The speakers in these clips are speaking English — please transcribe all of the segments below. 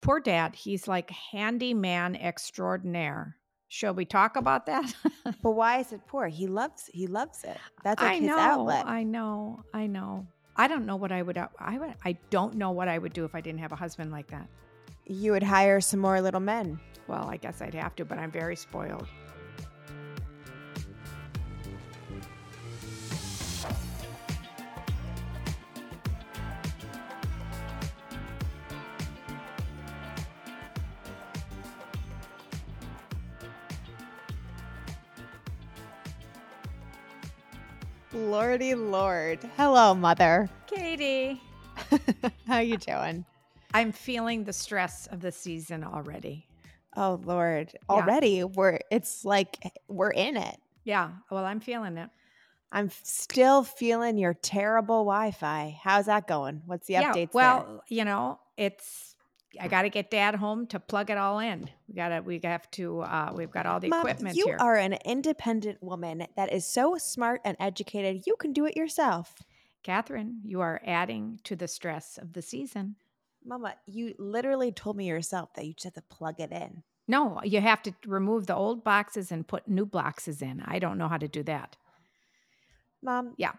poor dad. He's like handyman extraordinaire. Shall we talk about that? But why is it poor? He loves he loves it. That's like I his know, outlet. I know, I know. I don't know what I would. I would. I don't know what I would do if I didn't have a husband like that. you would hire some more little men. Well, I guess I'd have to, but I'm very spoiled. Lordy Lord. Hello, mother. Katie, How you doing? I'm feeling the stress of the season already. Oh Lord. Already we're it's like we're in it. Yeah, well, I'm feeling it. I'm still feeling your terrible Wi-Fi. How's that going? What's the yeah, updates? well, you know, it's. I got to get Dad home to plug it all in. We got to. We have to. Uh, we've got all the? Mom, equipment you here. You are an independent woman that is so smart and educated. You can do it yourself. Catherine, you are adding to the stress of the season. Mama, you literally told me yourself that you just have to plug it in. No, you have to remove the old boxes and put new boxes in. I don't know how to do that. Mom, Yeah.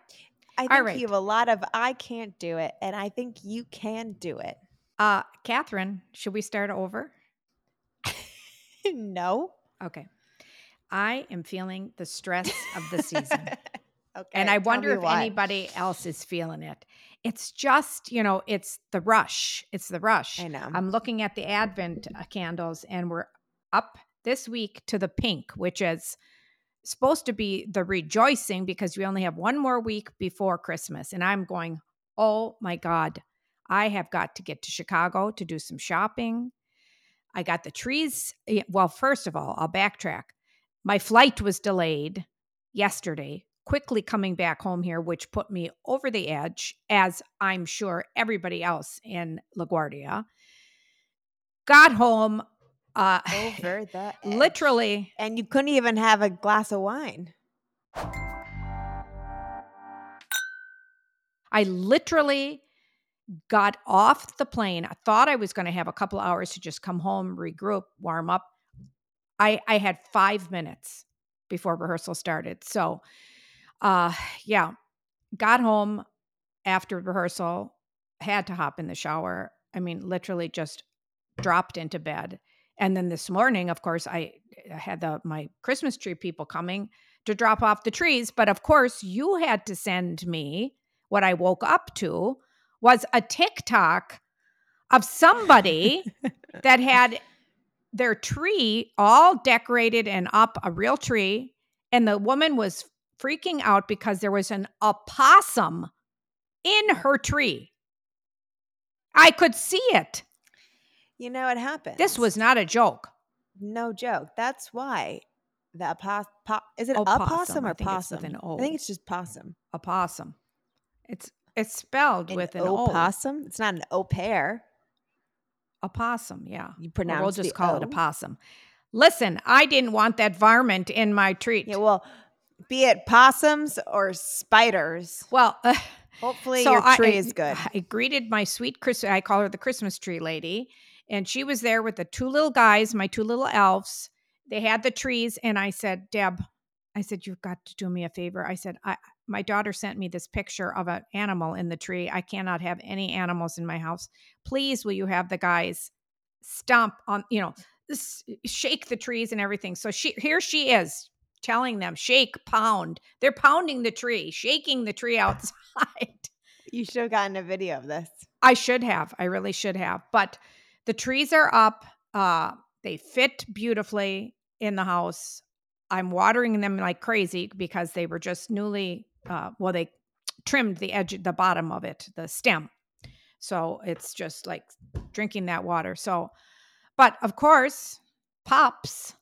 I think right. you have a lot of I can't do it, and I think you can do it. Uh, Catherine, should we start over? no. Okay. I am feeling the stress of the season. okay. and I wonder if why. anybody else is feeling it. It's just, you know, it's the rush. It's the rush. I know. I'm looking at the Advent uh, candles and we're up this week to the pink, which is supposed to be the rejoicing because we only have one more week before Christmas. And I'm going, oh my God, I have got to get to Chicago to do some shopping. I got the trees. eh, Well, first of all, I'll backtrack. My flight was delayed yesterday, quickly coming back home here, which put me over the edge, as I'm sure everybody else in LaGuardia. Got home, uh, over the edge. literally, and you couldn't even have a glass of wine. I literally got off the plane. I thought I was going to have a couple hours to just come home, regroup, warm up. I I had 5 minutes before rehearsal started. So uh yeah, got home after rehearsal, had to hop in the shower. I mean, literally just dropped into bed. And then this morning, of course, I I had the my Christmas tree people coming to drop off the trees, but of course, you had to send me what I woke up to was a TikTok of somebody that had their tree all decorated and up a real tree and the woman was freaking out because there was an opossum in her tree. I could see it. You know what happened? This was not a joke. no joke. That's why the opos- po- is it Opossum. opossum or think it's with possum? an O. I think it's just possum. Opossum. It's it's spelled An with an O. opossum. It's not an au pair. Opossum, yeah. You Or pronounce we'll just call it O. a possum. Listen, I didn't want that varmint in my treat. Yeah, well, be it possums or spiders. well, uh, Hopefully so your tree I, is good. I greeted my sweet Chris. I call her the Christmas tree lady, and she was there with the two little guys, my two little elves. They had the trees, and I said, Deb, I said, you've got to do me a favor. I said, I, my daughter sent me this picture of an animal in the tree. I cannot have any animals in my house. Please, will you have the guys stomp on, you know, shake the trees and everything. So she here she is telling them, shake, pound. They're pounding the tree, shaking the tree outside. You should have gotten a video of this. I should have. I really should have. But the trees are up. Uh, they fit beautifully in the house. I'm watering them like crazy because they were just newly, uh, well, they trimmed the edge, the bottom of it, the stem. So it's just like drinking that water. So, but of course, Pops,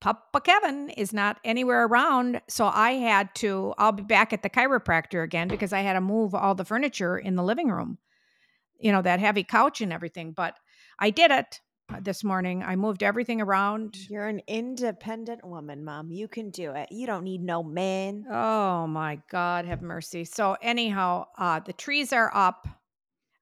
Papa Kevin is not anywhere around. So I had to, I'll be back at the chiropractor again because I had to move all the furniture in the living room, you know, that heavy couch and everything. But I did it this morning. I moved everything around. You're an independent woman, mom. You can do it. You don't need no man. Oh my God, have mercy. So anyhow, uh, the trees are up.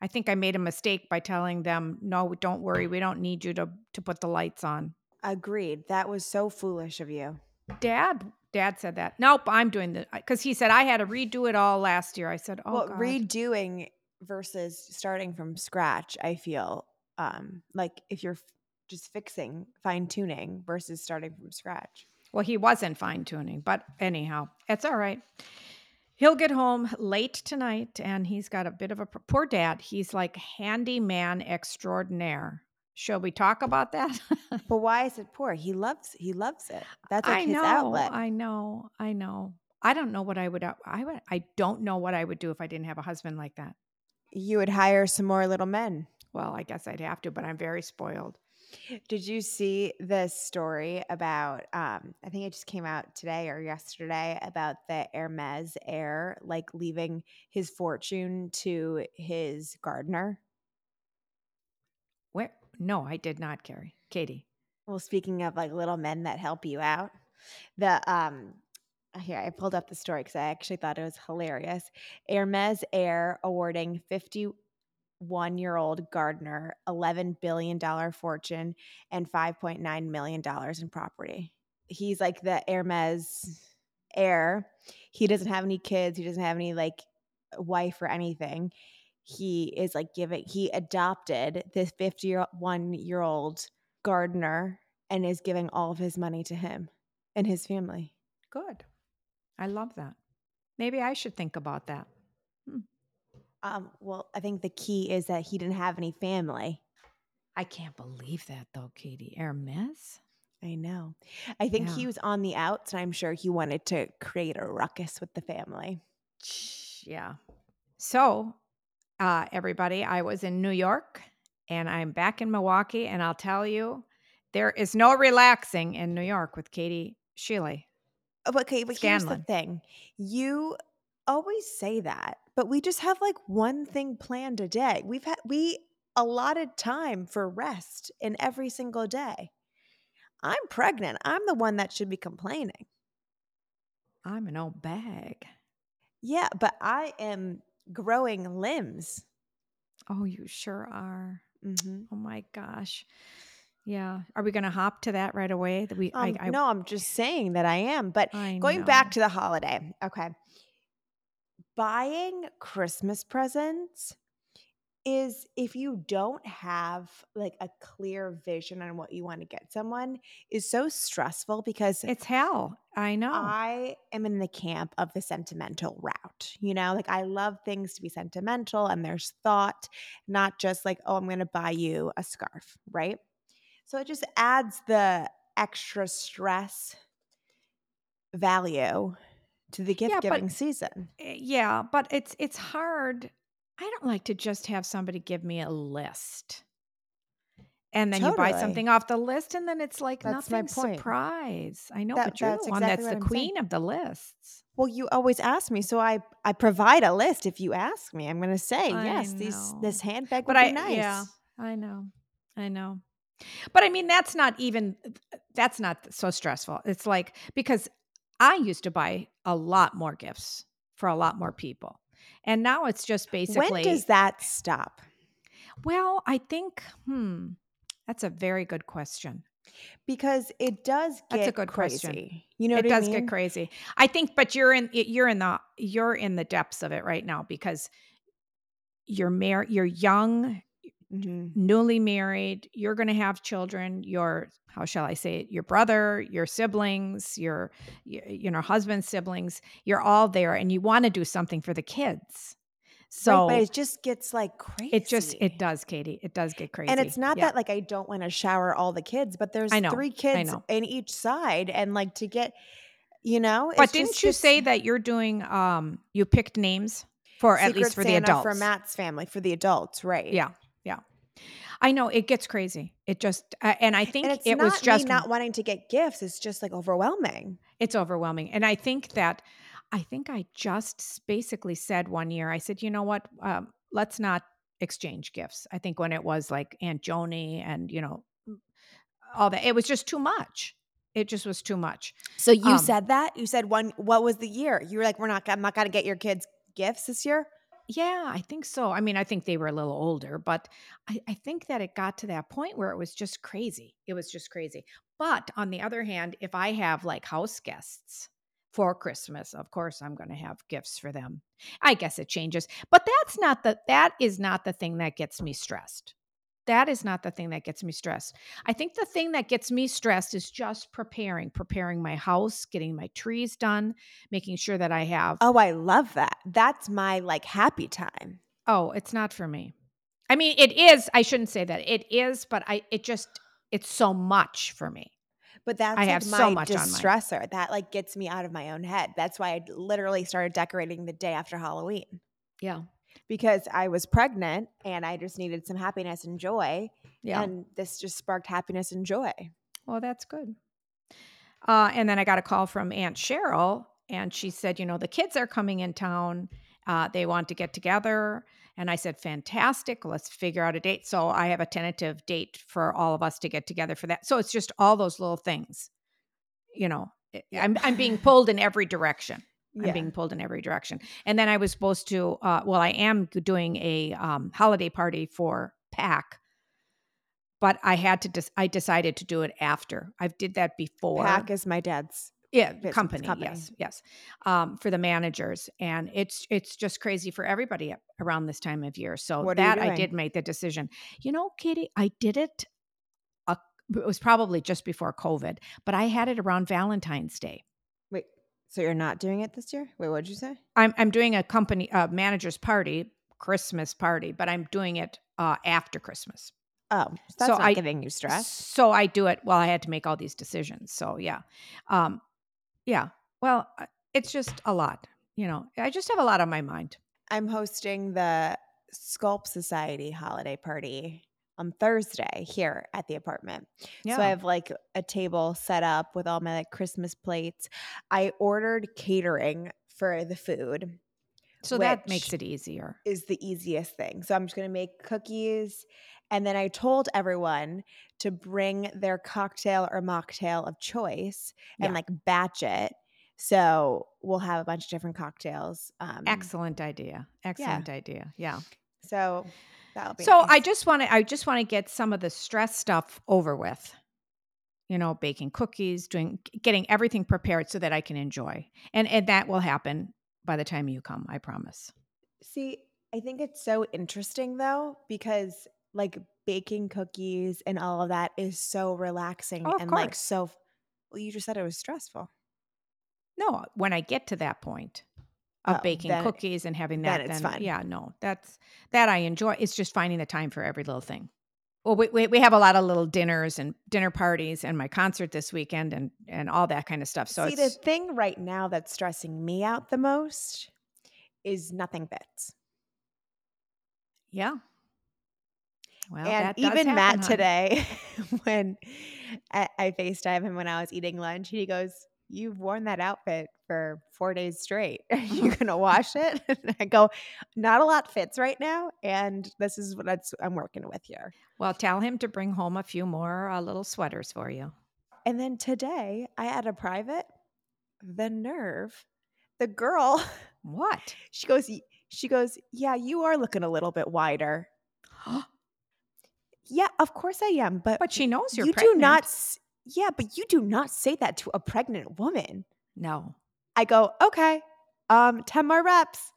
I think I made a mistake by telling them, "No, don't worry, we don't need you to to put the lights on." Agreed. That was so foolish of you. Dad, Dad said that. Nope, I'm doing the because he said I had to redo it all last year. I said, "Oh, well, God. redoing versus starting from scratch, I feel um like if you're f- just fixing, fine tuning versus starting from scratch. Well, he wasn't fine tuning, but anyhow, it's all right. He'll get home late tonight, and he's got a bit of a poor dad. He's like handyman extraordinaire. Shall we talk about that? But why is it poor? He loves he loves it. That's like I his know, outlet. I know, I know. I don't know what I would. I would. I don't know what I would do if I didn't have a husband like that. you would hire some more little men. Well, I guess I'd have to, but I'm very spoiled. Did you see this story about um I think it just came out today or yesterday about the Hermes heir like leaving his fortune to his gardener? Where? No, I did not, Carrie. Katie. Well, speaking of like little men that help you out, the um here I pulled up the story because I actually thought it was hilarious. Hermes heir awarding 51 year old gardener $11 billion fortune and $5.9 million in property. He's like the Hermes heir. He doesn't have any kids, he doesn't have any like wife or anything. He is like giving, he adopted this 51 year old gardener and is giving all of his money to him and his family. Good. I love that. Maybe I should think about that. Um, well, I think the key is that he didn't have any family. I can't believe that though, Katie. Hermes? I know. I think Yeah. he was on the outs, and I'm sure he wanted to create a ruckus with the family. Yeah. So, uh, everybody, I was in New York and I'm back in Milwaukee, and I'll tell you, there is no relaxing in New York with Katie Sheely. Okay, but here's the thing: you always say that, but we just have like one thing planned a day. We've had we allotted time for rest in every single day. I'm pregnant. I'm the one that should be complaining. I'm an old bag. Yeah, but I am growing limbs. Oh, you sure are. Mm-hmm. Oh my gosh. Yeah. Are we going to hop to that right away? That we, Um, I, I, no, I'm just saying that I am. But I going back to the holiday, okay. Buying Christmas presents is if you don't have like a clear vision on what you want to get someone is so stressful because it's hell. I know. I am in the camp of the sentimental route. You know, like I love things to be sentimental and there's thought, not just like, oh, I'm going to buy you a scarf, right? So it just adds the extra stress value to the gift Yeah, but- giving season. Eh, yeah, but it's it's hard. I don't like to just have somebody give me a list. And then you buy something off the list and then it's like That's nothing surprise. I know, That- but you're that's the one exactly that's the I'm saying. queen of the lists. Well, you always ask me, so I I provide a list if you ask me. I'm going to say, I yes, these this know. handbag would But be I nice. yeah, I know. I know. But I mean that's not even that's not so stressful. It's like because I used to buy a lot more gifts for a lot more people. And now it's just basically when does that stop? Well, I think, hmm, that's a very good question. Because it does get That's a good crazy. question. You know it what I does mean? get crazy. I think, but you're in you're in the you're in the depths of it right now because you're married, you're young, Mhm. newly married. You're going to have children. Your how shall I say it? Your brother, your siblings, your you know husband's siblings. You're all there, and you want to do something for the kids. So right, but it just gets like crazy. it just it does, Katie. It does get crazy, And it's not Yeah. that like I don't want to shower all the kids, but there's know, three kids in each side, and like to get, you know. But didn't just you say that you're doing um you picked names for at least for the adults? for Matt's family for the adults, right? Yeah. Yeah. I know it gets crazy. It just uh, and I think and it was just me not wanting to get gifts. It's just like overwhelming. it's overwhelming. And I think that I think I just basically said one year I said, "You know what? Um let's not exchange gifts." I think when it was like Aunt Joni and, you know, all that it was just too much. It just was too much. So you Um, said that you said one. What was the year? You were like, "We're not. I'm not going to get your kids gifts this year." Yeah, I think so. I mean, I think they were a little older, but I, I think that it got to that point where it was just crazy. It was just crazy. But on the other hand, if I have like house guests for Christmas, of course I'm going to have gifts for them. I guess it changes, but that's not the that is not the thing that gets me stressed. That is not the thing that gets me stressed. I think the thing that gets me stressed is just preparing, preparing my house, getting my trees done, making sure that I have Oh, I love that. That's my like happy time. Oh, it's not for me. I mean, it is. I shouldn't say that. It is, but I it just it's so much for me. But that's I like have my so much distressor. That like gets me out of my own head. That's why I literally started decorating the day after Halloween Yeah. Because I was pregnant and I just needed some happiness and joy. Yeah. And this just sparked happiness and joy. well, that's good. Uh, and then I got a call from Aunt Cheryl, and she said, you know, the kids are coming in town. Uh, they want to get together. And I said, fantastic. Let's figure out a date. So I have a tentative date for all of us to get together for that. So it's just all those little things. You know, I- I'm, I'm being pulled in every direction. I'm being pulled in every direction. And then I was supposed to, uh, well, I am doing a um, holiday party for PAC, but I had to, dis- I decided to do it after. I've did that before. Pack is my dad's. yeah, company, company. yes, yes, um, for the managers, and it's it's just crazy for everybody around this time of year. So What that I did make the decision. You know, Katie, I did it. A, it was probably just before COVID, but I had it around Valentine's Day. So you're not doing it this year? Wait, what did you say? I'm I'm doing a company uh, managers party, Christmas party, but I'm doing it uh, after Christmas. Oh, so that's So not I- giving you stress. So I do it. Well, I had to make all these decisions. So yeah, um, yeah. Well, uh, it's just a lot. You know, I just have a lot on my mind. I'm hosting the Sculpt Society holiday party on Thursday here at the apartment. Yeah. So I have like a table set up with all my like Christmas plates. I ordered catering for the food so that makes it easier. is the easiest thing. So I'm just going to make cookies and then I told everyone to bring their cocktail or mocktail of choice and Yeah. like batch it. So we'll have a bunch of different cocktails. Um, Excellent idea. Excellent idea. Yeah. So that'll be So nice. I just want to I just want to get some of the stress stuff over with. You know, baking cookies, doing getting everything prepared so that I can enjoy. And and that will happen by the time you come, I promise. See, I think it's so interesting though, because like baking cookies and all of that is so relaxing Oh, and like so. Well, you just said it was stressful. No, when I get to that point of Oh, baking then- cookies and having then that, then fun. yeah, no, that's that I enjoy. It's just finding the time for every little thing. Well, we, we we have a lot of little dinners and dinner parties and my concert this weekend and and all that kind of stuff. So See, the thing right now that's stressing me out the most is nothing fits. yeah. Well, and that even happen, Matt hon. today, when I, I FaceTime him when I was eating lunch, he goes, You've worn that outfit for four days straight. Are you going to wash it? And I go, Not a lot fits right now. And this is what I'm working with here. Well, tell him to bring home a few more uh, little sweaters for you. And then today, I had a private, the nerve, the girl, What? she goes, She goes, Yeah, you are looking a little bit wider. Yeah, of course I am. But but she knows you're you pregnant. do not s- yeah but you do not say that to a pregnant woman. No. i go okay um 10 more reps.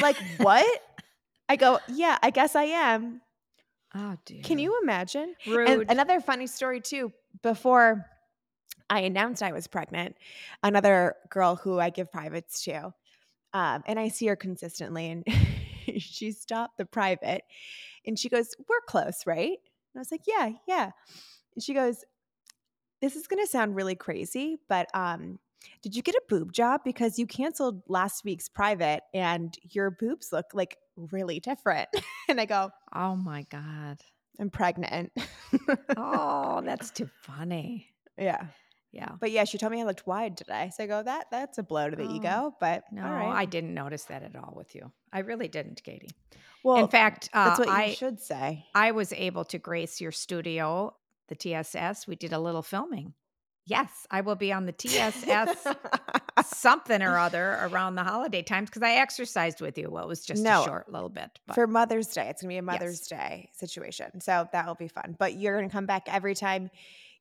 Like what? I go yeah i guess i am. Oh dear. can you imagine? Rude. and another funny story too. Before i announced i was pregnant another girl who i give privates to um, and i see her consistently and she stopped the private and she goes we're close right? And i was like yeah yeah. And she goes this is going to sound really crazy but um did you get a boob job because you canceled last week's private and your boobs look like really different and i go oh my God. i'm pregnant Oh, that's too funny. yeah Yeah. But yeah, she told me I looked wide today. So I go, that that's a blow to the Oh, ego. But No, right. I didn't notice that at all with you. I really didn't, Katie. well, In fact, uh, that's what I you should say. I was able to grace your studio, the TSS. We did a little filming. Yes, I will be on the TSS something or other around the holiday times because I exercised with you. Well, it was just No. a short little bit. But for Mother's Day. It's gonna be a Mother's Day situation, so that will be fun. But you're gonna come back every time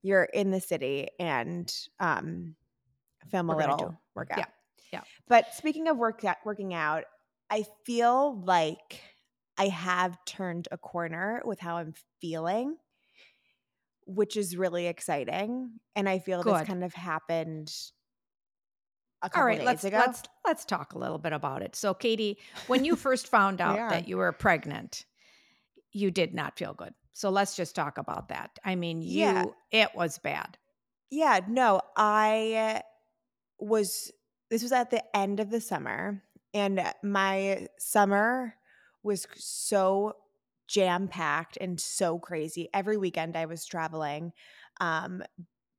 you're in the city and um, film a We're gonna little workout. yeah, yeah. But speaking of work working out, I feel like I have turned a corner with how I'm feeling, which is really exciting. And I feel this kind of happened a couple all right, days let's ago. let's let's talk a little bit about it. So, Katie, when you first found out that you were pregnant, you did not feel good. So let's just talk about that. I mean, you Yeah. it was bad. Yeah, no, I was this was at the end of the summer and my summer was so jam packed and so crazy. Every weekend I was traveling. Um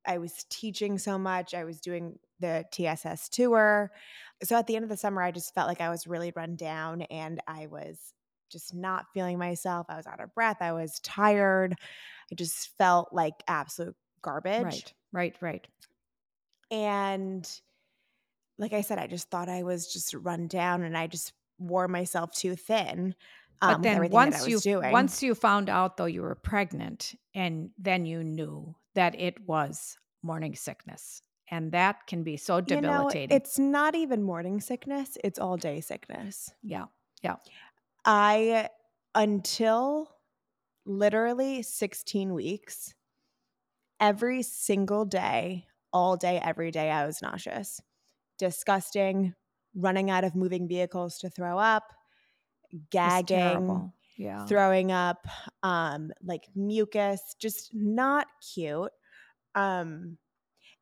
I was teaching so much. I was doing the TSS tour. So at the end of the summer I just felt like I was really run down and I was just not feeling myself. I was out of breath. I was tired. I just felt like absolute garbage. Right, right, right. And like I said, I just thought I was just run down and I just wore myself too thin. Um, But then once you doing. once you found out though you were pregnant, and then you knew that it was morning sickness, and that can be so you know, debilitating. it's not even morning sickness, it's all day sickness. yeah, Yeah. I, until literally 16 weeks, every single day, all day, every day, I was nauseous, disgusting, running out of moving vehicles to throw up, gagging. Yeah, throwing up, um, like mucus, just not cute. Um,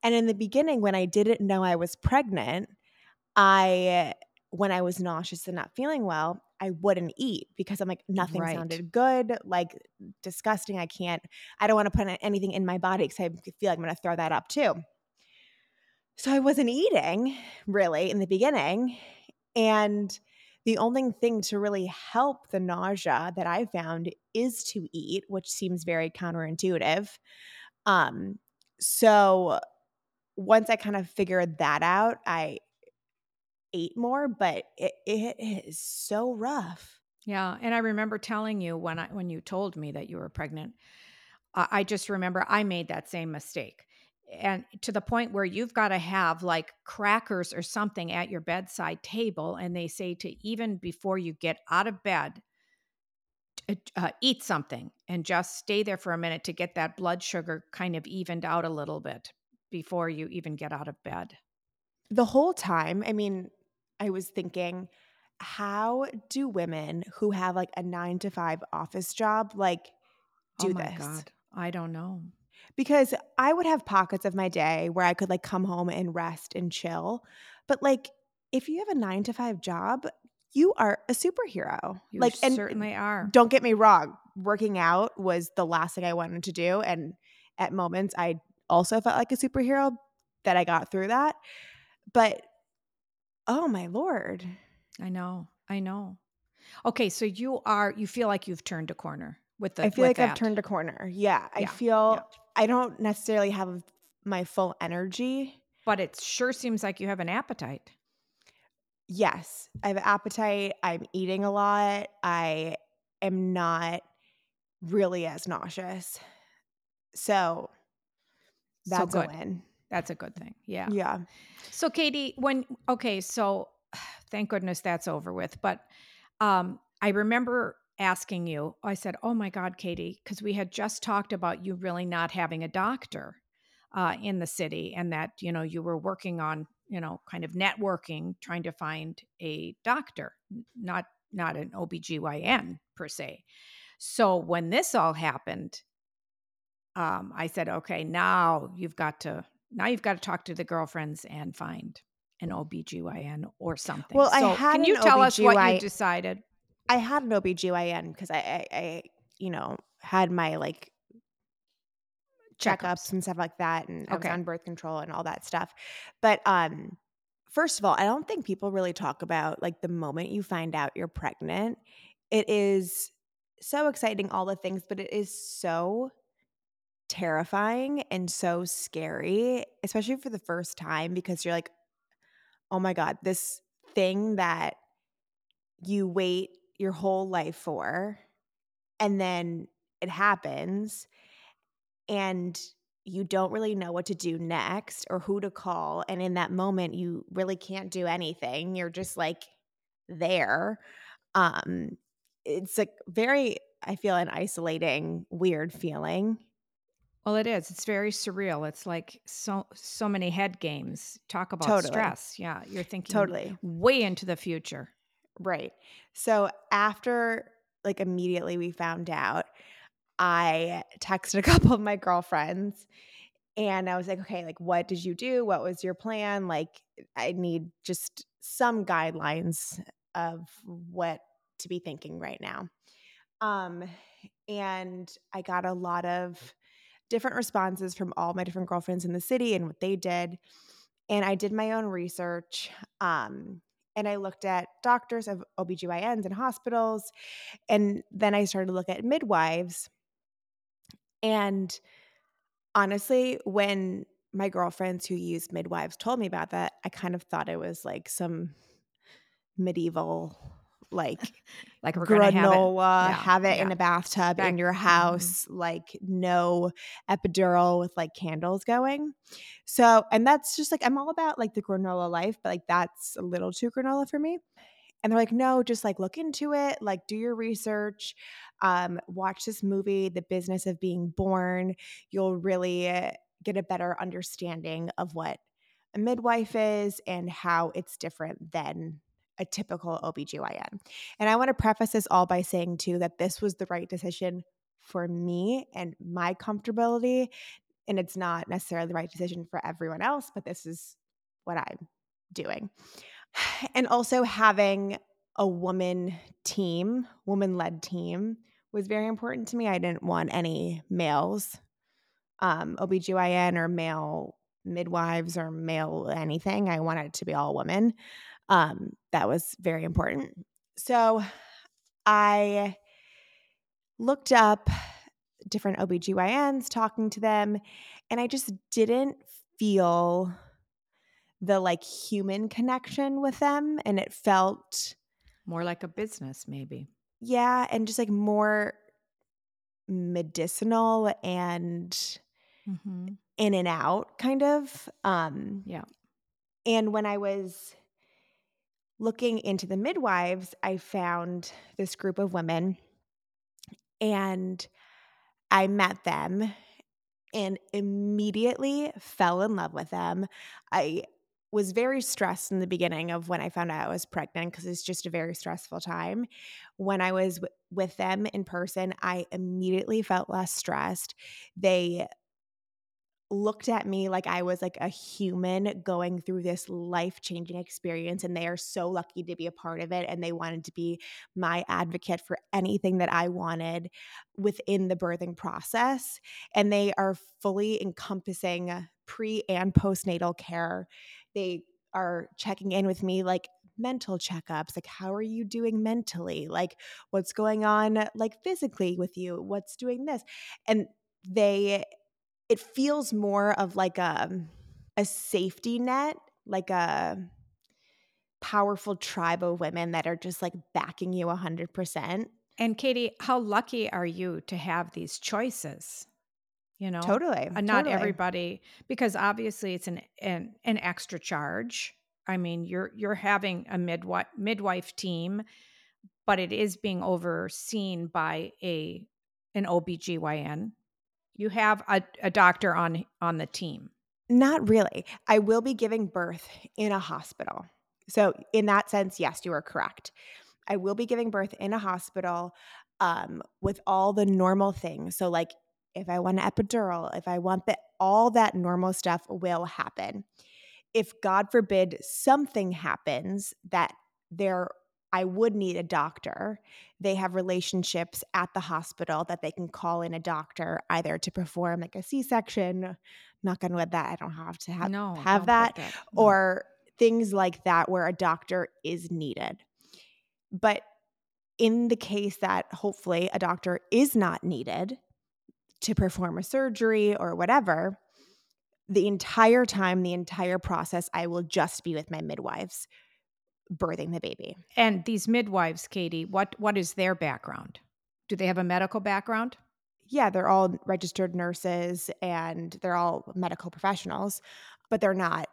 and in the beginning, when I didn't know I was pregnant, I, when I was nauseous and not feeling well, I wouldn't eat because I'm like, nothing Right. sounded good, like disgusting. I can't, I don't want to put anything in my body because I feel like I'm going to throw that up too. So I wasn't eating really in the beginning. And the only thing to really help the nausea that I found is to eat, which seems very counterintuitive. Um, so once I kind of figured that out, I ate more, but it, it is so rough. yeah. And I remember telling you when I when you told me that you were pregnant, I, I just remember I made that same mistake. And to the point where you've got to have like crackers or something at your bedside table, and they say to even before you get out of bed, uh, eat something and just stay there for a minute to get that blood sugar kind of evened out a little bit before you even get out of bed. The whole time, I mean, I was thinking, how do women who have like a nine to five office job like do oh my this? God. I don't know. Because I would have pockets of my day where I could like come home and rest and chill. But like if you have a 9 to 5 job, you are a superhero. You like and certainly are. don't get me wrong, working out was the last thing I wanted to do and at moments I also felt like a superhero that I got through that. But oh my lord. I know. I know. Okay, so you are you feel like you've turned a corner with the I feel like I've turned a corner. Yeah, I feel yeah. I don't necessarily have my full energy but it sure seems like you have an appetite. Yes, I have an appetite. I'm eating a lot. I am not really as nauseous. So So that's a win. That's a good thing. Yeah. Yeah. So Katie, when okay, so thank goodness that's over with. But um I remember asking you, I said, Oh my God, Katie, because we had just talked about you really not having a doctor uh in the city and that, you know, you were working on, you know, kind of networking, trying to find a doctor, not not an OBGYN per se. So when this all happened, um, I said, okay, now you've got to now you've got to talk to the girlfriends and find an OBGYN or something. Well, I had can an you tell us what you decided? I had an OBGYN because I, I, I, you know, had my like checkups and stuff like that. And I was on birth control and all that stuff. But um, first of all, I don't think people really talk about like the moment you find out you're pregnant. It is so exciting, all the things, but it is so terrifying and so scary, especially for the first time because you're like, "Oh my god, this thing that you wait your whole life for and then it happens and you don't really know what to do next or who to call and in that moment you really can't do anything. You're just like there. Um it's like very I feel an isolating weird feeling. Well, it is. It's very surreal. It's like so so many head games. Talk about Totally. stress. Yeah, you're thinking Totally. way into the future. Right. So after like immediately we found out, I texted a couple of my girlfriends and I was like, okay, like what did you do? What was your plan? Like I need just some guidelines of what to be thinking right now. Um and I got a lot of different responses from all my different girlfriends in the city and what they did. And I did my own research. Um and I looked at doctors of OBGYNs and hospitals. And then I started to look at midwives. And honestly, when my girlfriends who use midwives told me about that, I kind of thought it was like some medieval, like Like to have it. granola, Yeah, have it in a bathtub Back- in your mhm. house, like no epidural with like candles going. So, and that's just like, I'm all about like the granola life, but like that's a little too granola for me. And they're like, no, just like look into it, like do your research, um, watch this movie, The Business of Being Born. You'll really uh, get a better understanding of what a midwife is and how it's different than a typical OBGYN. And I want to preface this all by saying, too, that this was the right decision for me and my comfortability. And it's not necessarily the right decision for everyone else, but this is what I'm doing. And also having a woman team, woman led team was very important to me. I didn't want any males, um, OBGYN or male midwives or male anything. I wanted it to be all women. Um, that was very important. So I looked up different OBGYNs, talking to them, and I just didn't feel the like human connection with them. And it felt, More like a business, maybe. yeah, and just like more medicinal and Mm-hmm. in and out kind of. Um, Yeah. And when I was looking into the midwives, I found this group of women and I met them and immediately fell in love with them. I was very stressed in the beginning of when I found out I was pregnant because it's just a very stressful time. When I was w- with them in person, I immediately felt less stressed. They looked at me like I was like a human going through this life changing experience, and they are so lucky to be a part of it. And they wanted to be my advocate for anything that I wanted within the birthing process. And they are fully encompassing pre and postnatal care. They are checking in with me like mental checkups like how are you doing mentally like what's going on like physically with you what's doing this and they it feels more of like a a safety net, like a powerful tribe of women that are just like backing you 100%. And Katie, how lucky are you to have these choices? You know, Totally. Uh, not totally. everybody, because obviously it's an, an an extra charge. I mean, you're you're having a midwife midwife team, but it is being overseen by a an OBGYN. You have a, a doctor on on the team. Not really. I will be giving birth in a hospital. So, in that sense, yes, you are correct. I will be giving birth in a hospital um, with all the normal things. So, like if I want an epidural, if I want the all that normal stuff will happen. If God forbid something happens that there I would need a doctor, they have relationships at the hospital that they can call in a doctor either to perform like a C-section, knock on wood that I don't have to have, no, have that, that no. or things like that where a doctor is needed. But in the case that hopefully a doctor is not needed, to perform a surgery or whatever, the entire time, the entire process, I will just be with my midwives birthing the baby. And these midwives, Katie, what what is their background? Do they have a medical background? Yeah, they're all registered nurses and they're all medical professionals, but they're not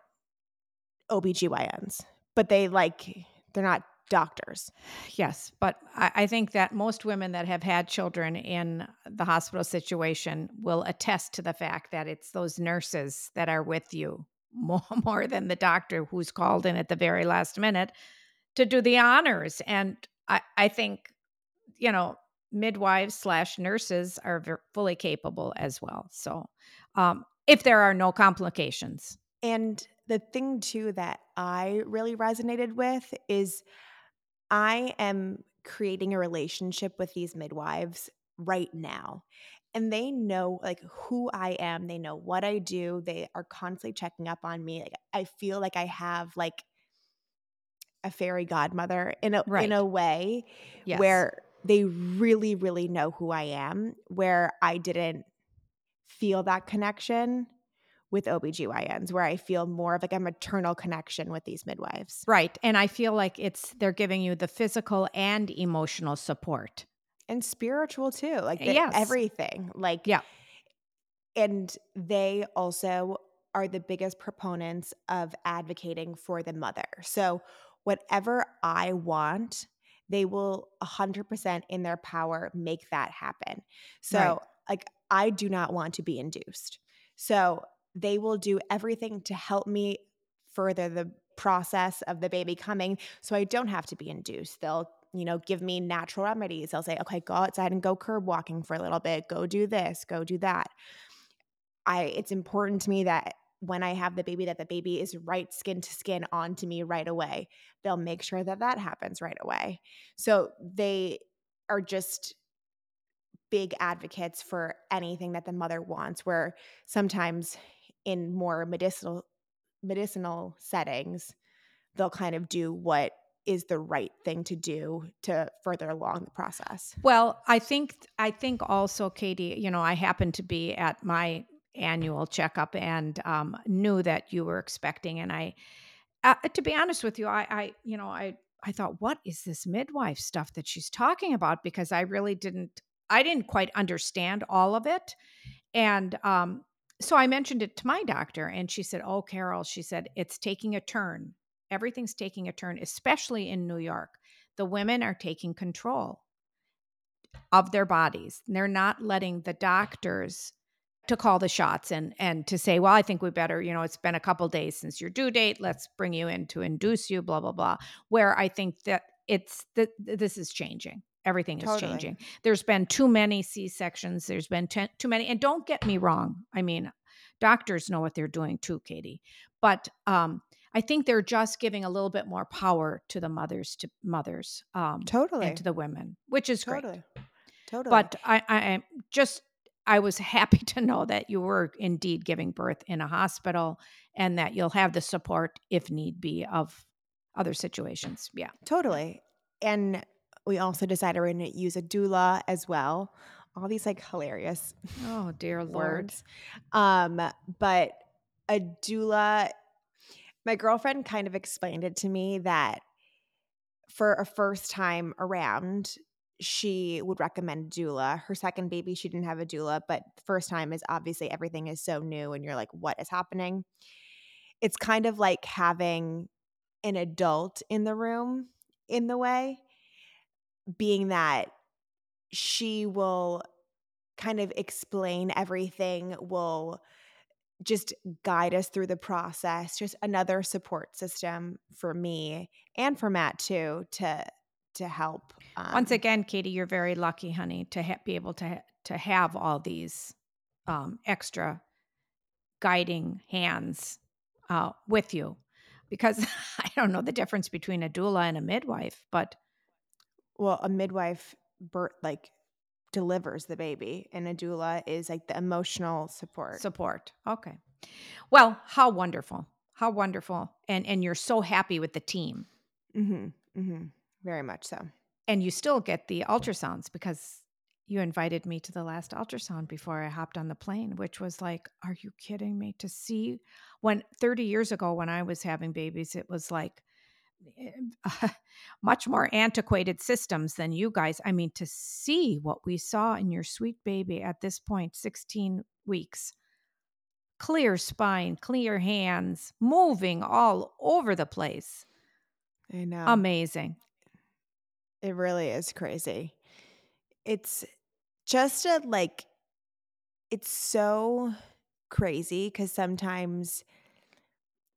OBGYNs. But they like they're not doctors. Yes, but I, I, think that most women that have had children in the hospital situation will attest to the fact that it's those nurses that are with you more, more than the doctor who's called in at the very last minute to do the honors. And I, I think, you know, midwives slash nurses are fully capable as well. So, um, if there are no complications. And the thing too that I really resonated with is I am creating a relationship with these midwives right now. And they know like who I am. They know what I do. They are constantly checking up on me. Like I feel like I have like a fairy godmother in a right. in a way yes. where they really really know who I am where I didn't feel that connection with OBGYNs where I feel more of like a maternal connection with these midwives. Right. And I feel like it's they're giving you the physical and emotional support. And spiritual too. Like yes. everything. Like Yeah. And they also are the biggest proponents of advocating for the mother. So whatever I want, they will 100% in their power make that happen. So right. like I do not want to be induced. So they will do everything to help me further the process of the baby coming so I don't have to be induced. They'll, you know, give me natural remedies. They'll say, okay, go outside and go curb walking for a little bit, go do this, go do that. I it's important to me that when I have the baby that the baby is right skin to skin onto me right away. They'll make sure that that happens right away. So they are just big advocates for anything that the mother wants where sometimes in more medicinal medicinal settings they'll kind of do what is the right thing to do to further along the process. Well, I think I think also Katie, you know, I happened to be at my annual checkup and um, knew that you were expecting and I uh, to be honest with you, I I you know, I I thought what is this midwife stuff that she's talking about because I really didn't I didn't quite understand all of it. And um so I mentioned it to my doctor, and she said, Oh, Carol, she said, it's taking a turn. Everything's taking a turn, especially in New York. The women are taking control of their bodies. They're not letting the doctors to call the shots and and to say, well, I think we better, you know, it's been a couple days since your due date. Let's bring you in to induce you, blah blah blah. Where I think that it's that this is changing. Everything is totally. changing. There's been too many C sections. There's been ten, too many. And don't get me wrong. I mean, doctors know what they're doing too, Katie. But um, I think they're just giving a little bit more power to the mothers, to mothers, um, totally, and to the women, which is totally. great. Totally. But I, I just I was happy to know that you were indeed giving birth in a hospital and that you'll have the support if need be of other situations. Yeah. Totally. And we also decided we're going to use a doula as well. All these like hilarious oh dear words. Um, but a doula, my girlfriend kind of explained it to me that for a first time around, she would recommend doula. Her second baby, she didn't have a doula, but first time is obviously everything is so new and you're like, what is happening? It's kind of like having an adult in the room in the way being that she will kind of explain everything, will just guide us through the process, just another support system for me and for Matt too to to help. Um, Once again, Katie, you're very lucky, honey, to ha- be able to ha- to have all these um, extra guiding hands uh, with you, because I don't know the difference between a doula and a midwife, but well, a midwife birth like delivers the baby and a doula is like the emotional support. Support. Okay. Well, how wonderful. How wonderful. And and you're so happy with the team. mm-hmm mm-hmm Very much so. And you still get the ultrasounds because you invited me to the last ultrasound before I hopped on the plane, which was like, are you kidding me? To see when 30 years ago, when I was having babies, it was like Uh, much more antiquated systems than you guys. I mean, to see what we saw in your sweet baby at this point, 16 weeks, clear spine, clear hands, moving all over the place. I know. Amazing. It really is crazy. It's just a like, it's so crazy because sometimes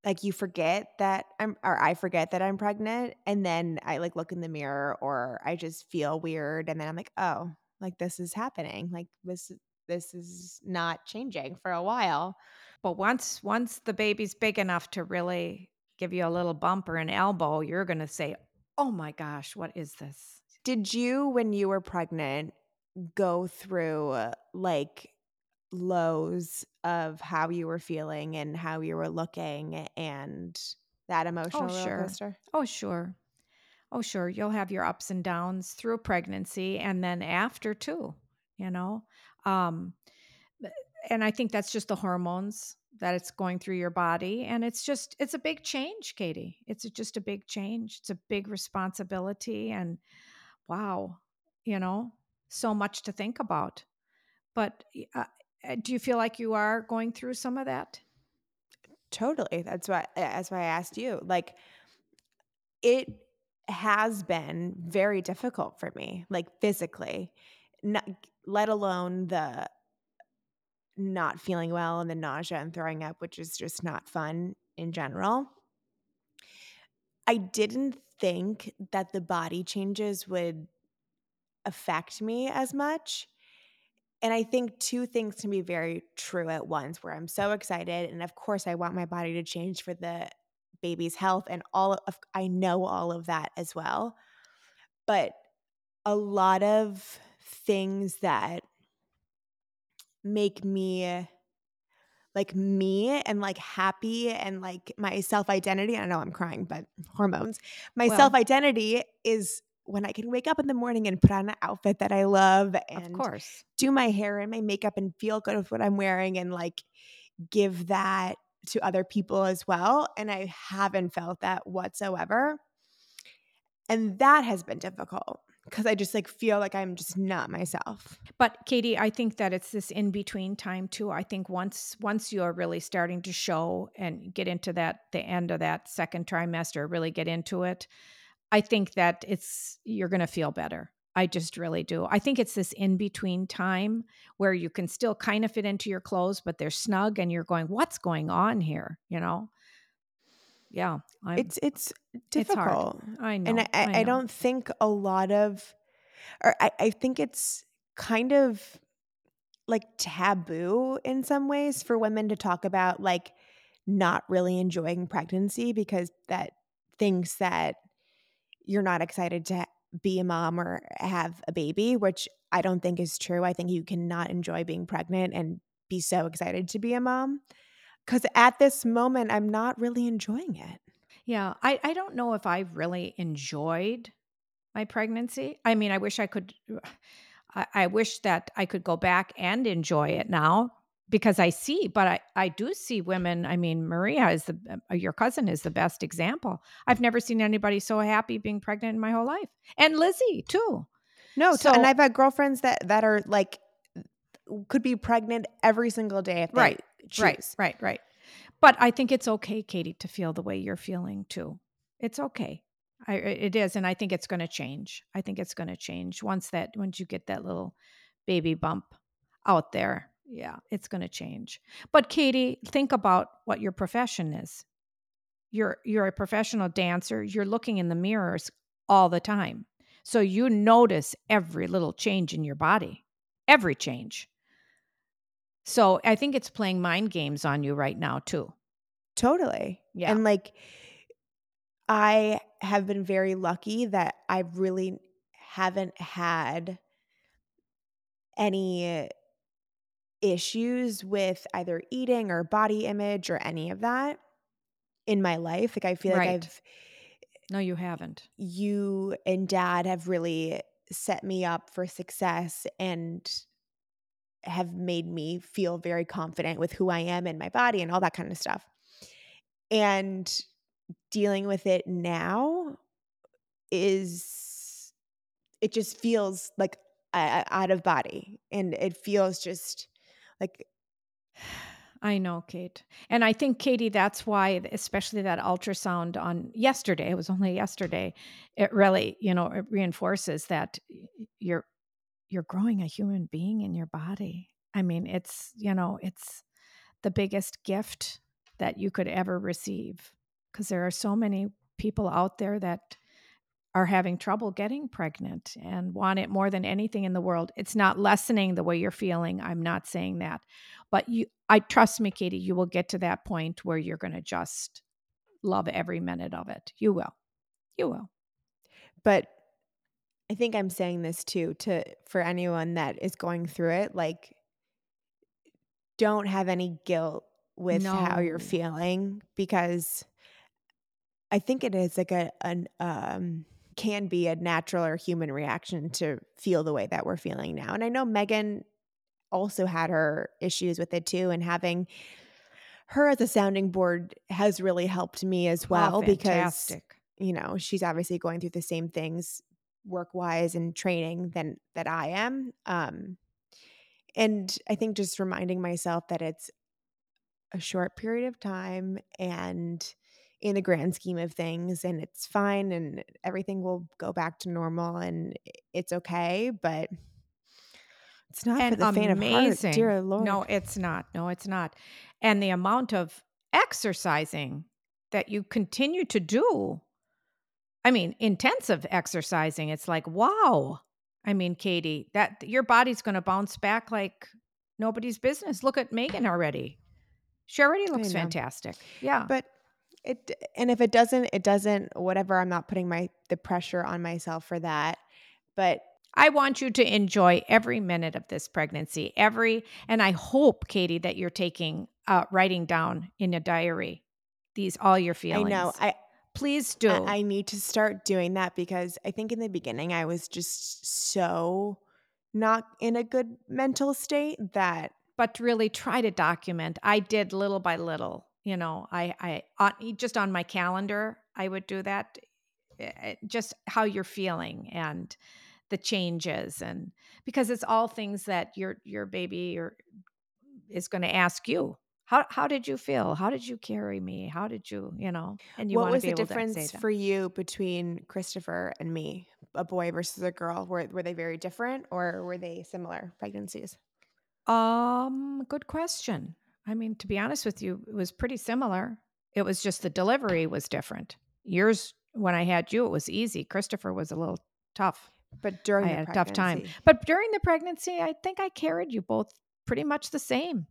like you forget that I'm or I forget that I'm pregnant and then I like look in the mirror or I just feel weird and then I'm like, "Oh, like this is happening. Like this this is not changing for a while." But once once the baby's big enough to really give you a little bump or an elbow, you're going to say, "Oh my gosh, what is this?" Did you when you were pregnant go through like lows of how you were feeling and how you were looking and that emotional Oh, roller sure. coaster? Oh, sure. Oh, sure. You'll have your ups and downs through pregnancy and then after too, you know? Um, and I think that's just the hormones that it's going through your body. And it's just, it's a big change, Katie. It's just a big change. It's a big responsibility. And wow, you know, so much to think about. But uh, uh, Uh, do you feel like you are going through some of that? Totally. That's why that's why I asked you. Like it has been very difficult for me, like physically, not, let alone the not feeling well and the nausea and throwing up, which is just not fun in general. I didn't think that the body changes would affect me as much. And I think two things can be very true at once where I'm so excited and of course I want my body to change for the baby's health and all of I know all of that as well. But a lot of things that make me like me and like happy and like my self identity. I know I'm crying, but hormones. My Well, self identity is when I can wake up in the morning and put on an outfit that I love of course. do my hair and my makeup and feel good with what I'm wearing and like give that to other people as well. And I haven't felt that whatsoever. And that has been difficult because I just like feel like I'm just not myself. But Katie, I think that it's this in between time too. I think once once you're really starting to show and get into that the end of that second trimester, really get into it, I think that it's you're going to feel better. I just really do. I think it's this in between time where you can still kind of fit into your clothes, but they're snug and you're going, what's going on here? You know? Yeah. I'm, It's it's it's difficult. I know. And I, I, I I don't think a lot of or I, I think it's kind of like taboo in some ways for women to talk about like not really enjoying pregnancy because that thinks that you're not excited to be a mom or have a baby, which I don't think is true. I think you cannot enjoy being pregnant and be so excited to be a mom. Because at this moment, I'm not really enjoying it. Yeah, I, I don't know if I've really enjoyed my pregnancy. I mean, I wish I could. I, I wish that I could go back and enjoy it now because I see, but I, I do see women. I mean, Maria is the uh, your cousin is the best example. I've never seen anybody so happy being pregnant in my whole life, and Lizzie too. No, So- and I've had girlfriends that that are like could be pregnant every single day if they Right, choose. Right, right, right. But I think it's okay, Katie, to feel the way you're feeling too. It's okay. I, it is, and I think it's going to change. I think it's going to change once that once you get that little baby bump out there. Yeah, it's going to change. But Katie, think about what your profession is. You're you're a professional dancer. You're looking in the mirrors all the time, so you notice every little change in your body, every change. So I think it's playing mind games on you right now too. Totally. Yeah. And like I have been very lucky that I really haven't had any issues with either eating or body image or any of that in my life. Like I feel Right. like I've No, you haven't. you and dad have really set me up for success and have made me feel very confident with who I am and my body and all that kind of stuff. And dealing with it now is it just feels like uh, out of body and it feels just like I know, Kate. And I think, Katie, that's why, especially that ultrasound on yesterday, it was only yesterday, it really, you know, it reinforces that you're you're growing a human being in your body. I mean, it's, you know, it's the biggest gift that you could ever receive because there are so many people out there that are having trouble getting pregnant and want it more than anything in the world. It's not lessening the way you're feeling. I'm not saying that. But you I trust me, Katie, you will get to that point where you're going to just love every minute of it. You will. You will. But I think I'm saying this too to for anyone that is going through it like don't have any guilt with no. how you're feeling because I think it is like a an um can be a natural or human reaction to feel the way that we're feeling now. And I know Megan also had her issues with it too and having her as a sounding board has really helped me as oh, well oh, because you know, she's obviously going through the same things work wise and training than that I am. Um and I think just reminding myself that it's a short period of time and in the grand scheme of things and it's fine and everything will go back to normal and it's okay but it's not and for the amazing. faint of heart dear lord. no it's not. No it's not. And the amount of exercising that you continue to do i mean intensive exercising it's like wow. I mean katie that your body's going to bounce back like nobody's business. Look at megan already. She already looks fantastic. Yeah. But it and if it doesn't, it doesn't. Whatever. I'm not putting my the pressure on myself for that. But I want you to enjoy every minute of this pregnancy. Every and I hope, Katie, that you're taking uh, writing down in a diary these all your feelings. I know. I please do. I, I need to start doing that because I think in the beginning I was just so not in a good mental state that but really try to document. I did little by little you know i i on, just on my calendar i would do that eh, eh, just how you're feeling and the changes and because it's all things that your your baby or is going to ask you. How how did you feel? How did you carry me? How did you you know and you what was the difference for you between christopher and me a boy versus a girl? Were, were they very different or were they similar pregnancies? Um good question I mean, to be honest with you, it was pretty similar. It was just the delivery was different. Yours, when I had you, it was easy. Christopher was a little tough. But during I had a tough time. But during the pregnancy, I think I carried you both pretty much the same.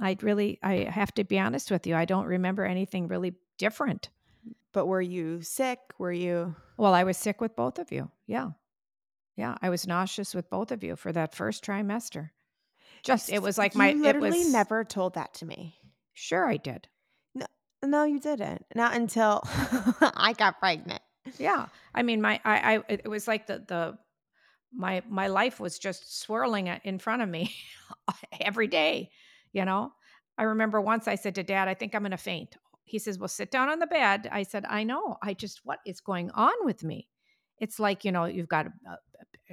I really, I have to be honest with you. I don't remember anything really different. But were you sick? Were you? Well, I was sick with both of you. Yeah. Yeah. I was nauseous with both of you for that first trimester. Just it was like you my literally it was never told that to me. Sure, I did. No, no, you didn't. Not until I got pregnant. Yeah, I mean, my I, I it was like the the my my life was just swirling in front of me every day. You know, I remember once I said to Dad, "I think I'm going to faint." He says, "Well, sit down on the bed." I said, "I know. I just what is going on with me?" It's like you know, you've got uh,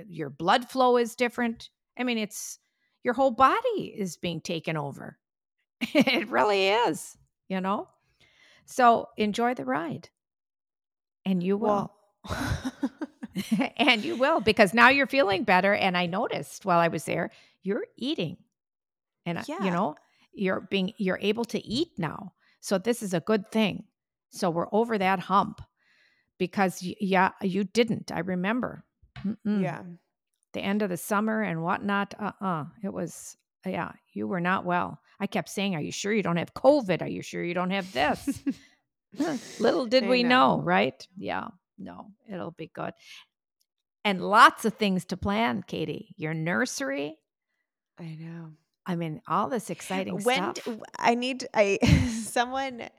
your blood flow is different. I mean, it's your whole body is being taken over. it really is, you know? So enjoy the ride. And you will. And you will because now you're feeling better. And I noticed while I was there, you're eating. And uh, yeah. you know, you're being you're able to eat now. So this is a good thing. So we're over that hump because yeah, you didn't. I remember. Mm-mm. Yeah the end of the summer and whatnot. Uh uh-uh. uh It was, yeah, you were not well. I kept saying, Are you sure you don't have COVID? Are you sure you don't have this? Little did I we know. know, right? Yeah, no, it'll be good. And lots of things to plan, Katie. Your nursery. I know. I mean, all this exciting when stuff. I need I someone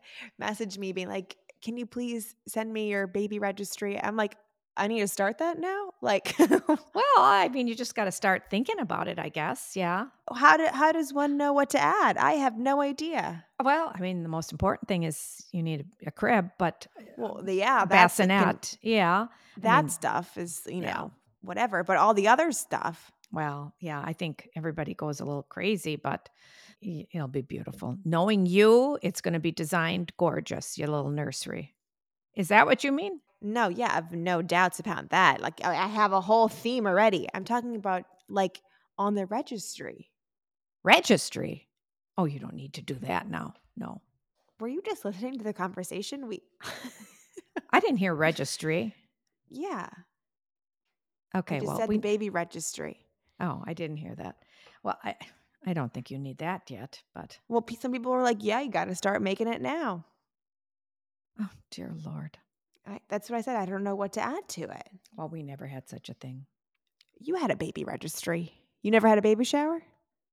messaged me being like, "Can you please send me your baby registry?" I'm like, I need to start that now? Like Well, I mean, you just got to start thinking about it, I guess. Yeah. how do how does one know what to add? I have no idea. Well, I mean, the most important thing is you need a, a crib, but Well, the, uh, yeah, that's the bassinet. yeah. that mean, stuff is, you know, yeah. whatever. But all the other stuff, Well, yeah, I think everybody goes a little crazy, but it'll be beautiful. Knowing you, it's going to be designed gorgeous, your little nursery. Is that what you mean? No, yeah, I have no doubts about that. Like I I have a whole theme already. I'm talking about like on the registry. Registry. Oh, you don't need to do that now. No. Were you just listening to the conversation? We I didn't hear registry. Yeah. Okay, I just well, said we the baby registry. Oh, I didn't hear that. Well, I I don't think you need that yet, but Well, some people were like, "Yeah, you got to start making it now." oh dear lord. I, that's what I said. I don't know what to add to it. Well, we never had such a thing. You had a baby registry. You never had a baby shower?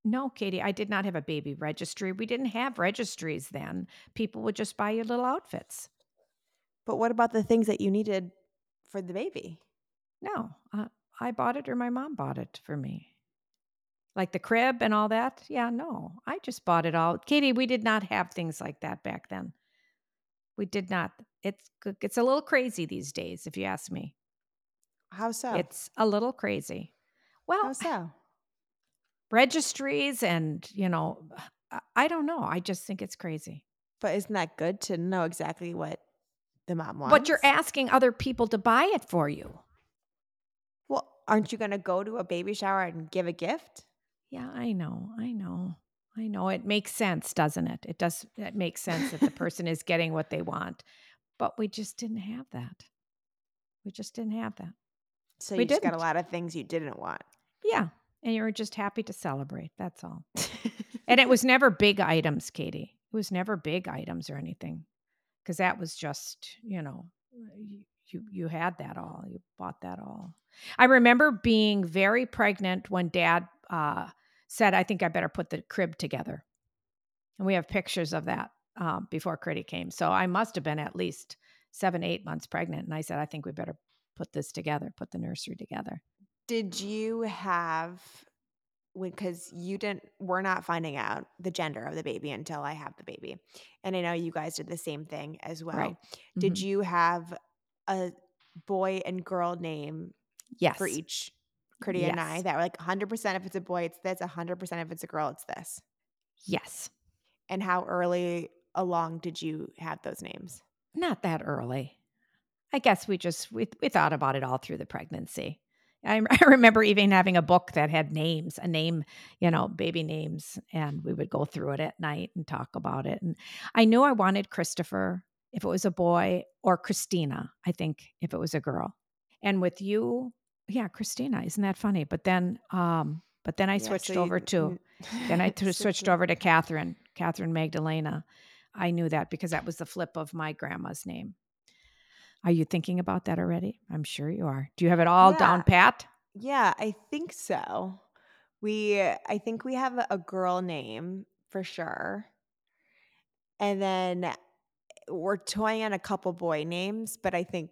No, Katie, I did not have a baby registry. We didn't have registries then. People would just buy you little outfits. But what about the things that you needed for the baby? No, uh, I bought it or my mom bought it for me. Like the crib and all that. Yeah, no, I just bought it all. Katie, we did not have things like that back then. We did not. It's it's a little crazy these days, if you ask me. How so? It's a little crazy. Well, How so? registries and you know I- i don't know i just think it's crazy But isn't that good to know exactly what the mom wants? but you're asking other people to buy it for you Well, aren't you going to go to a baby shower and give a gift? yeah i know i know i know it makes sense doesn't it it does it makes sense that the person is getting what they want but we just didn't have that. We just didn't have that. So We you just got a lot of things you didn't want. yeah and you were just happy to celebrate that's all. And it was never big items katie. It was never big items or anything because that was just you know you, you you had that all you bought that all. I remember being very pregnant when dad uh, said i think i better put the crib together. And we have pictures of that um, before Critty came so i must have been at least seven eight months pregnant and i said i think we better put this together put the nursery together Did you have because you didn't we're not finding out the gender of the baby until I have the baby. And I know you guys did the same thing as well. Right. Did Mhm. you have a boy and girl name yes for each Critty and I that were like 100% if it's a boy, it's this, 100% if it's a girl, it's this? yes And how early along did you have those names? not that early. I guess we just we we thought about it all through the pregnancy. I, I remember even having a book that had names, a name, you know, baby names, and we would go through it at night and talk about it. And I knew I wanted Christopher if it was a boy, or Christina, I think if it was a girl. And with you, yeah, Christina, isn't that funny? But then, um, but then I Yeah, switched so you- over to then I switched over to Catherine, Catherine Magdalena. I knew that because that was the flip of my grandma's name. Are you thinking about that already? I'm sure you are. Do you have it all down pat? Yeah, I think so. We I think we have a- girl name for sure. And then we're toying on a couple boy names, but I think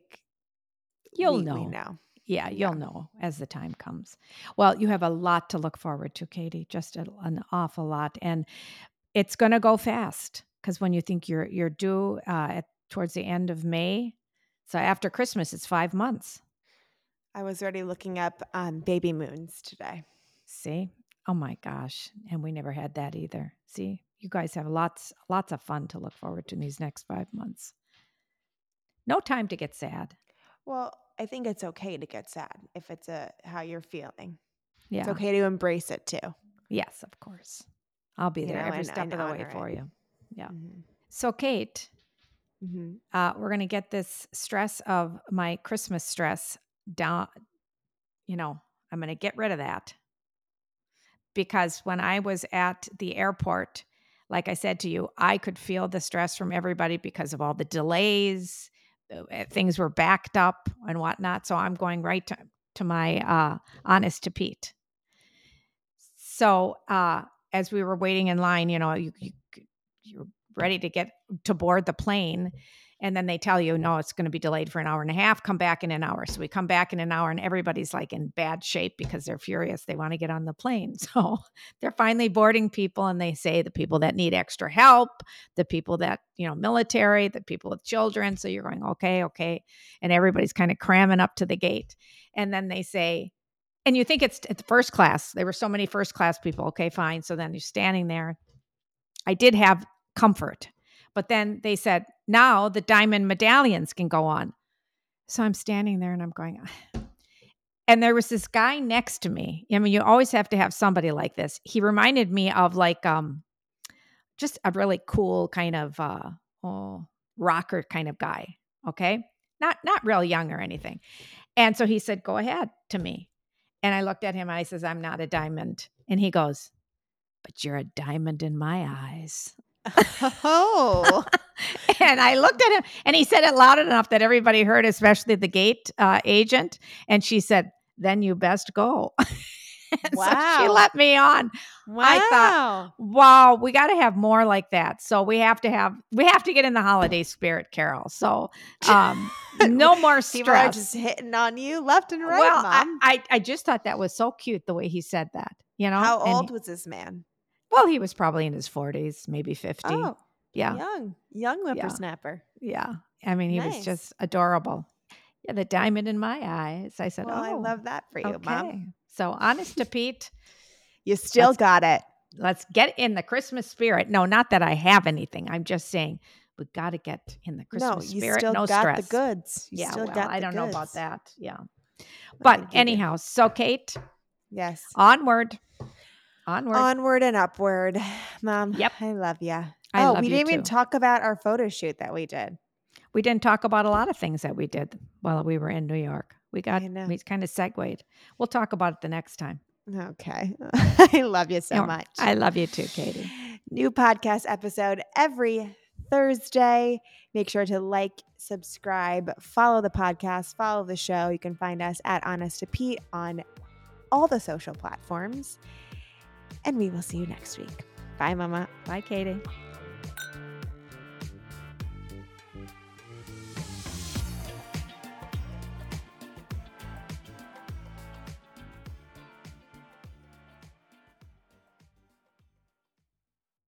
You'll we, know. we know. Yeah, Yeah. you'll know as the time comes. Well, you have a lot to look forward to, Katie. Just a, an awful lot, and it's going to go fast because when you think you're you're due uh, at towards the end of May, so after Christmas, it's five months. I was already looking up um, baby moons today. See? Oh my gosh. And we never had that either. See? You guys have lots lots of fun to look forward to in these next 5 months. No time to get sad. Well, I think it's okay to get sad if it's a how you're feeling. Yeah. It's okay to embrace it too. Yes, of course. I'll be You there know, every step of the way honor for it. you. Yeah. Mhm. So Kate, Mhm. uh, we're going to get this stress of my Christmas stress down. You know, I'm going to get rid of that because when I was at the airport, like I said to you, I could feel the stress from everybody because of all the delays. uh, uh, Things were backed up and whatnot. So I'm going right to, to my uh, honest to Pete. So uh, as we were waiting in line, you know, you, you you're ready to get to board the plane And then they tell you, no, it's going to be delayed for an hour and a half. Come back in an hour. So we come back in an hour, and everybody's like in bad shape because they're furious. They want to get on the plane. So they're finally boarding people, and they say the people that need extra help, the people that, you know, military, the people with children. So you're going, okay, okay. And everybody's kind of cramming up to the gate. And then they say, and you think it's it's first class. There were so many first class people. Okay, fine. So then you're standing there. I did have comfort, but then they said now the diamond medallions can go on. So I'm standing there and I'm going. And there was this guy next to me. I mean, you always have to have somebody like this. He reminded me of like um, just a really cool kind of uh, oh, rocker kind of guy. Okay, not not real young or anything. And so he said, "Go ahead" to me. And I looked at him. I says, "I'm not a diamond." And he goes, "But you're a diamond in my eyes." Oh. and I looked at him, and he said it loud enough that everybody heard, especially the gate uh, agent. And she said, "Then you best go." wow. so she let me on. Wow. I thought, wow, we got to have more like that. So we have to have we have to get in the holiday spirit, Carol. So um, no more stress. Just hitting on you left and right, well, mom. I, I I just thought that was so cute the way he said that. You know, How old he- was this man? Well, he was probably in his forties, maybe fifty. Oh, yeah, young, young whippersnapper. yeah. I mean, he Nice. was just adorable. Yeah, the diamond in my eyes. I said, Well, "Oh, I love that for you, mom. So, honest to Pete, You still got it. let's get in the Christmas spirit. No, not that I have anything. I'm just saying we got to get in the Christmas no, you spirit. still no got stress. the goods. You yeah, well, I don't know about that. Yeah, but think you do. anyhow, so Kate, yes. onward, onward. Onward and upward, mom. Yep. I love you. I oh, love we you didn't even talk about our photo shoot that we did. we didn't talk about a lot of things that we did while we were in New York. We got we kind of segued. We'll talk about it the next time. Okay. I love you so No, much. I love you too, Katie. New podcast episode every Thursday. Make sure to like, subscribe, follow the podcast, follow the show. You can find us at Honest to Pete on all the social platforms. And we will see you next week. Bye, Mama. Bye, Katie.